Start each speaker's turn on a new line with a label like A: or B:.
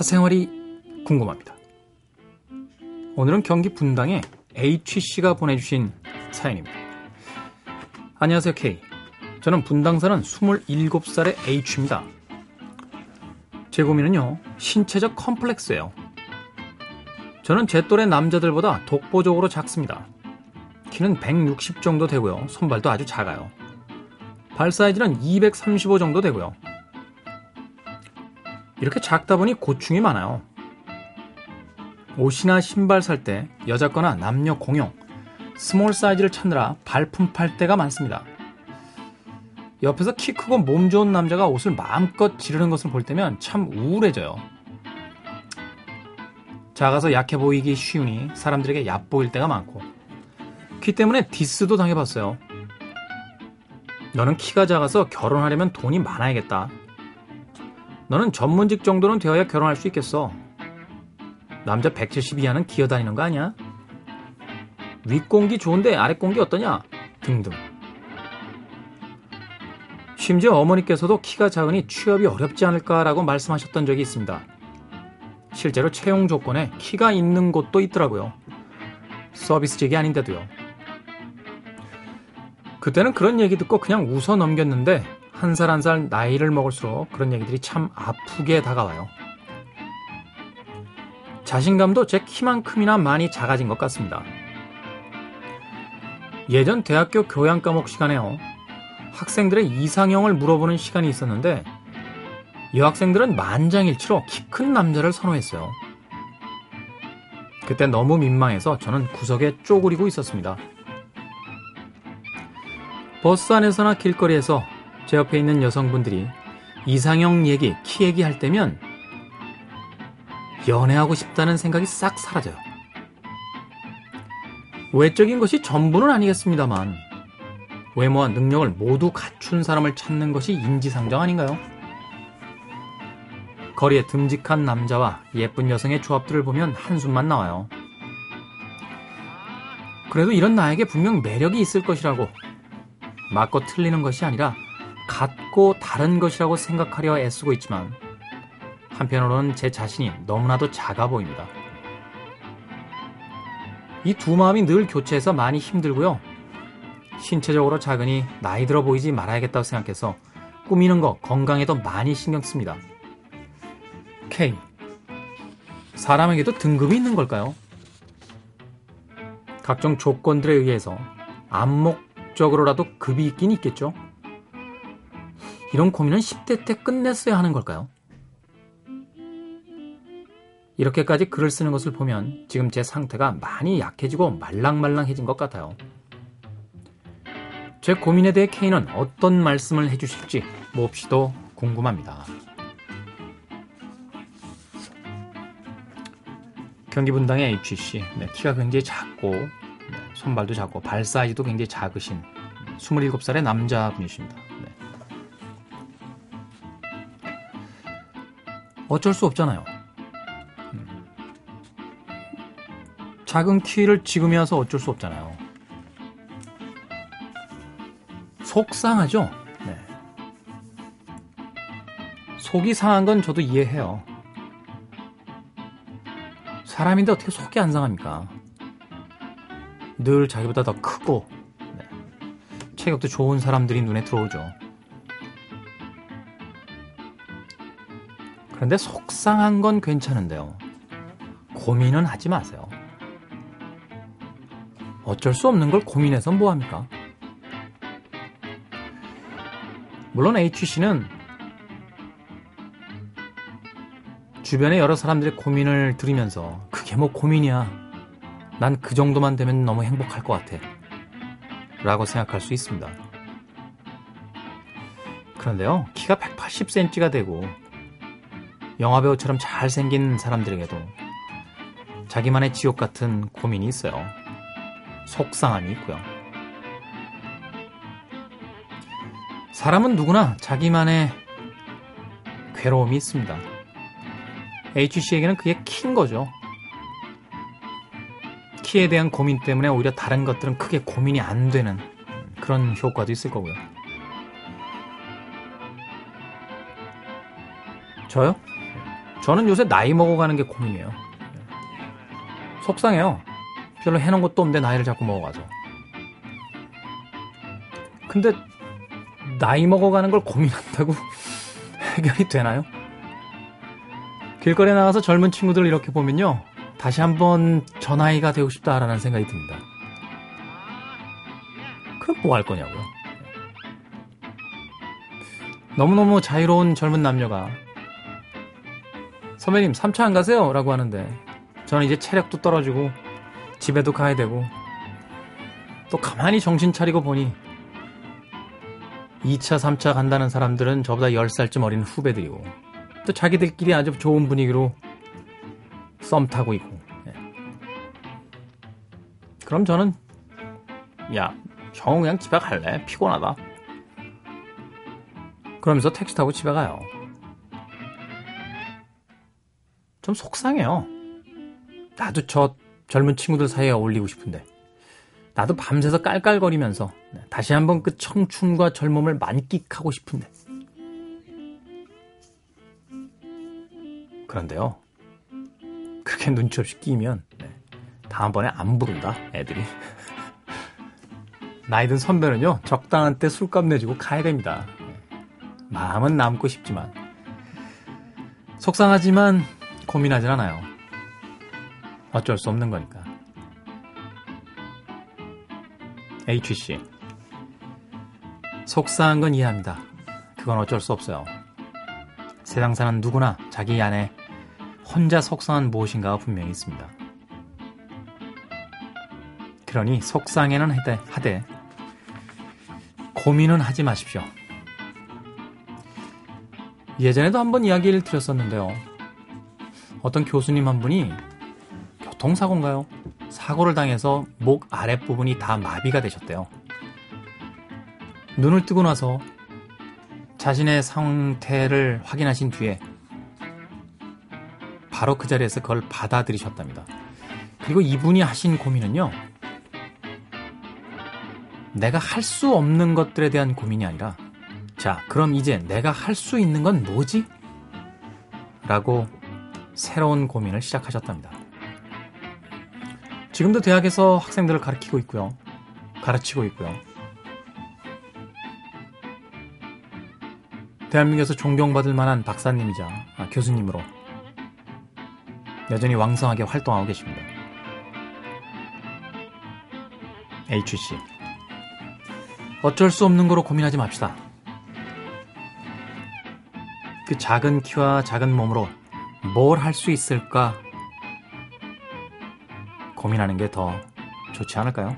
A: 사생활이 궁금합니다. 오늘은 경기 분당에 H씨가 보내주신 사연입니다. 안녕하세요, K. 저는 분당 사는 27살의 H입니다. 제 고민은요, 신체적 컴플렉스예요. 저는 제 또래 남자들보다 독보적으로 작습니다. 키는 160 정도 되고요. 손발도 아주 작아요. 발 사이즈는 235 정도 되고요. 이렇게 작다 보니 고충이 많아요. 옷이나 신발 살 때 여자 거나 남녀 공용 small 사이즈를 찾느라 발품 팔 때가 많습니다. 옆에서 키 크고 몸 좋은 남자가 옷을 마음껏 지르는 것을 볼 때면 참 우울해져요. 작아서 약해 보이기 쉬우니 사람들에게 얕보일 때가 많고 키 때문에 diss도 당해봤어요. 너는 키가 작아서 결혼하려면 돈이 많아야겠다. 너는 전문직 정도는 되어야 결혼할 수 있겠어. 남자 170 이하는 기어다니는 거 아니야? 윗공기 좋은데 아랫공기 어떠냐? 등등. 심지어 어머니께서도 키가 작으니 취업이 어렵지 않을까라고 말씀하셨던 적이 있습니다. 실제로 채용 조건에 키가 있는 곳도 있더라고요. 서비스직이 아닌데도요. 그때는 그런 얘기 듣고 그냥 웃어 넘겼는데 한 살 한 살 나이를 먹을수록 그런 얘기들이 참 아프게 다가와요. 자신감도 제 키만큼이나 많이 작아진 것 같습니다. 예전 대학교 교양 과목 시간에요. 학생들의 이상형을 물어보는 시간이 있었는데 여학생들은 만장일치로 키 큰 남자를 선호했어요. 그때 너무 민망해서 저는 구석에 쪼그리고 있었습니다. 버스 안에서나 길거리에서 제 옆에 있는 여성분들이 이상형 얘기, 키 얘기 할 때면 연애하고 싶다는 생각이 싹 사라져요. 외적인 것이 전부는 아니겠습니다만 외모와 능력을 모두 갖춘 사람을 찾는 것이 인지상정 아닌가요? 거리에 듬직한 남자와 예쁜 여성의 조합들을 보면 한숨만 나와요. 그래도 이런 나에게 분명 매력이 있을 것이라고 맞고 틀리는 것이 아니라 같고 다른 것이라고 생각하려 애쓰고 있지만 한편으로는 제 자신이 너무나도 작아 보입니다. 이 두 마음이 늘 교체해서 많이 힘들고요. 신체적으로 작으니 나이 들어 보이지 말아야겠다고 생각해서 꾸미는 거 건강에도 많이 신경 씁니다. K. 사람에게도 등급이 있는 걸까요? 각종 조건들에 의해서 암묵적으로라도 급이 있긴 있겠죠? 이런 고민은 10대 때 끝냈어야 하는 걸까요? 이렇게까지 글을 쓰는 것을 보면 지금 제 상태가 많이 약해지고 말랑말랑해진 것 같아요. 제 고민에 대해 K는 어떤 말씀을 해주실지 몹시도 궁금합니다. 경기 분당의 HC 네, 키가 굉장히 작고 네, 손발도 작고 발 사이즈도 굉장히 작으신 27살의 남자분이십니다. 어쩔 수 없잖아요. 음. 작은 키를 지금이 와서 어쩔 수 없잖아요. 속상하죠? 네. 속이 상한 건 저도 이해해요. 사람인데 어떻게 속이 안 상합니까? 늘 자기보다 더 크고 네. 체격도 좋은 사람들이 눈에 들어오죠. 그런데 속상한 건 괜찮은데요. 고민은 하지 마세요. 어쩔 수 없는 걸 고민해서 뭐합니까? 물론 HC는 주변의 여러 사람들의 고민을 들으면서 그게 뭐 고민이야. 난 그 정도만 되면 너무 행복할 것 같아. 라고 생각할 수 있습니다. 그런데요, 키가 180cm가 되고 영화배우처럼 잘생긴 사람들에게도 자기만의 지옥 같은 고민이 있어요. 속상함이 있고요. 사람은 누구나 자기만의 괴로움이 있습니다. HC에게는 그게 킨 거죠. 키에 대한 고민 때문에 오히려 다른 것들은 크게 고민이 안 되는 그런 효과도 있을 거고요. 저요? 저는 요새 나이 먹어가는 게 고민이에요. 속상해요. 별로 해놓은 것도 없는데 나이를 자꾸 먹어가서. 근데 나이 먹어가는 걸 고민한다고 해결이 되나요? 길거리에 나가서 젊은 친구들 이렇게 보면요. 다시 한번 저 나이가 되고 싶다라는 생각이 듭니다. 그럼 뭐 할 거냐고요. 너무너무 자유로운 젊은 남녀가 선배님 3차 안 가세요? 라고 하는데 저는 이제 체력도 떨어지고 집에도 가야 되고 또 가만히 정신 차리고 보니 2차, 3차 간다는 사람들은 저보다 10살쯤 어린 후배들이고 또 자기들끼리 아주 좋은 분위기로 썸 타고 있고 예. 그럼 저는 야, 형 그냥 집에 갈래? 피곤하다. 그러면서 택시 타고 집에 가요. 좀 속상해요. 나도 저 젊은 친구들 사이에 어울리고 싶은데. 나도 밤새서 깔깔거리면서 다시 한번 그 청춘과 젊음을 만끽하고 싶은데. 그런데요. 그렇게 눈치 없이 끼면 다음번에 안 부른다, 애들이. 나이든 선배는요, 적당한 때 술값 내주고 가야 됩니다. 마음은 남고 싶지만. 속상하지만 고민하진 않아요. 어쩔 수 없는 거니까. HC. 속상한 건 이해합니다. 그건 어쩔 수 없어요. 세상 사는 누구나 자기 안에 혼자 속상한 무엇인가가 분명히 있습니다. 그러니 속상해는 하되, 고민은 하지 마십시오. 예전에도 한번 이야기를 드렸었는데요. 어떤 교수님 한 분이 교통사고인가요? 사고를 당해서 목 아랫부분이 다 마비가 되셨대요. 눈을 뜨고 나서 자신의 상태를 확인하신 뒤에 바로 그 자리에서 그걸 받아들이셨답니다. 그리고 이분이 하신 고민은요. 내가 할 수 없는 것들에 대한 고민이 아니라 자, 그럼 이제 내가 할 수 있는 건 뭐지? 라고 새로운 고민을 시작하셨답니다. 지금도 대학에서 학생들을 가르치고 있고요. 가르치고 있고요. 대한민국에서 존경받을 만한 박사님이자 아, 교수님으로 여전히 왕성하게 활동하고 계십니다. HC. 어쩔 수 없는 거로 고민하지 맙시다. 그 작은 키와 작은 몸으로 뭘 할 수 있을까 고민하는 게 더 좋지 않을까요?